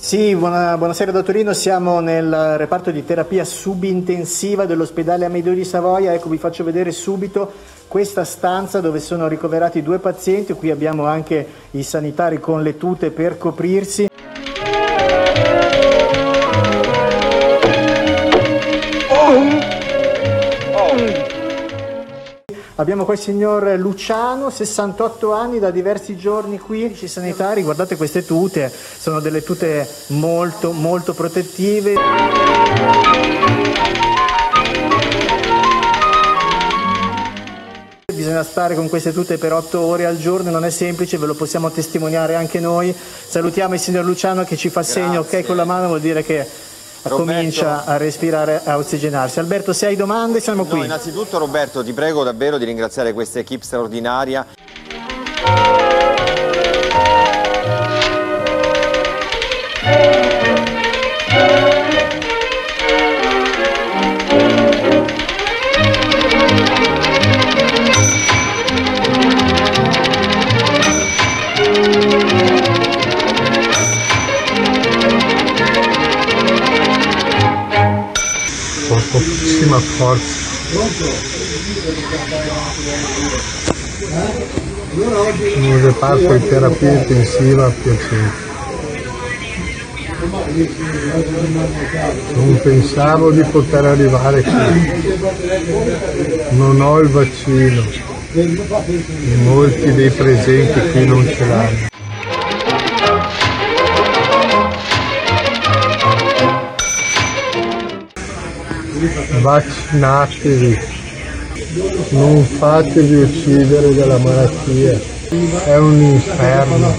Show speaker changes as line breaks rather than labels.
Sì, buona, buonasera da Torino, siamo nel reparto di terapia subintensiva dell'ospedale Amedeo di Savoia, ecco vi faccio vedere subito questa stanza dove sono ricoverati due pazienti, qui abbiamo anche i sanitari con le tute per coprirsi. Abbiamo qua il signor Luciano, 68 anni, da diversi giorni qui, i sanitari, guardate queste tute, sono delle tute molto molto protettive. Bisogna stare con queste tute per 8 ore al giorno, non è semplice, ve lo possiamo testimoniare anche noi. Salutiamo il signor Luciano che ci fa
Grazie.
segno ok con la mano, vuol dire che
Roberto.
comincia a respirare, a ossigenarsi. Alberto, se hai domande siamo
No,
qui.
innanzitutto Roberto ti prego davvero di ringraziare questa equipe straordinaria.
Con pochissima forza. Un reparto di terapia intensiva piacente. Non pensavo di poter arrivare qui. Non ho il vaccino. E molti dei presenti qui non ce l'hanno. Vaccinatevi, non fatevi uccidere dalla malattia, è un inferno.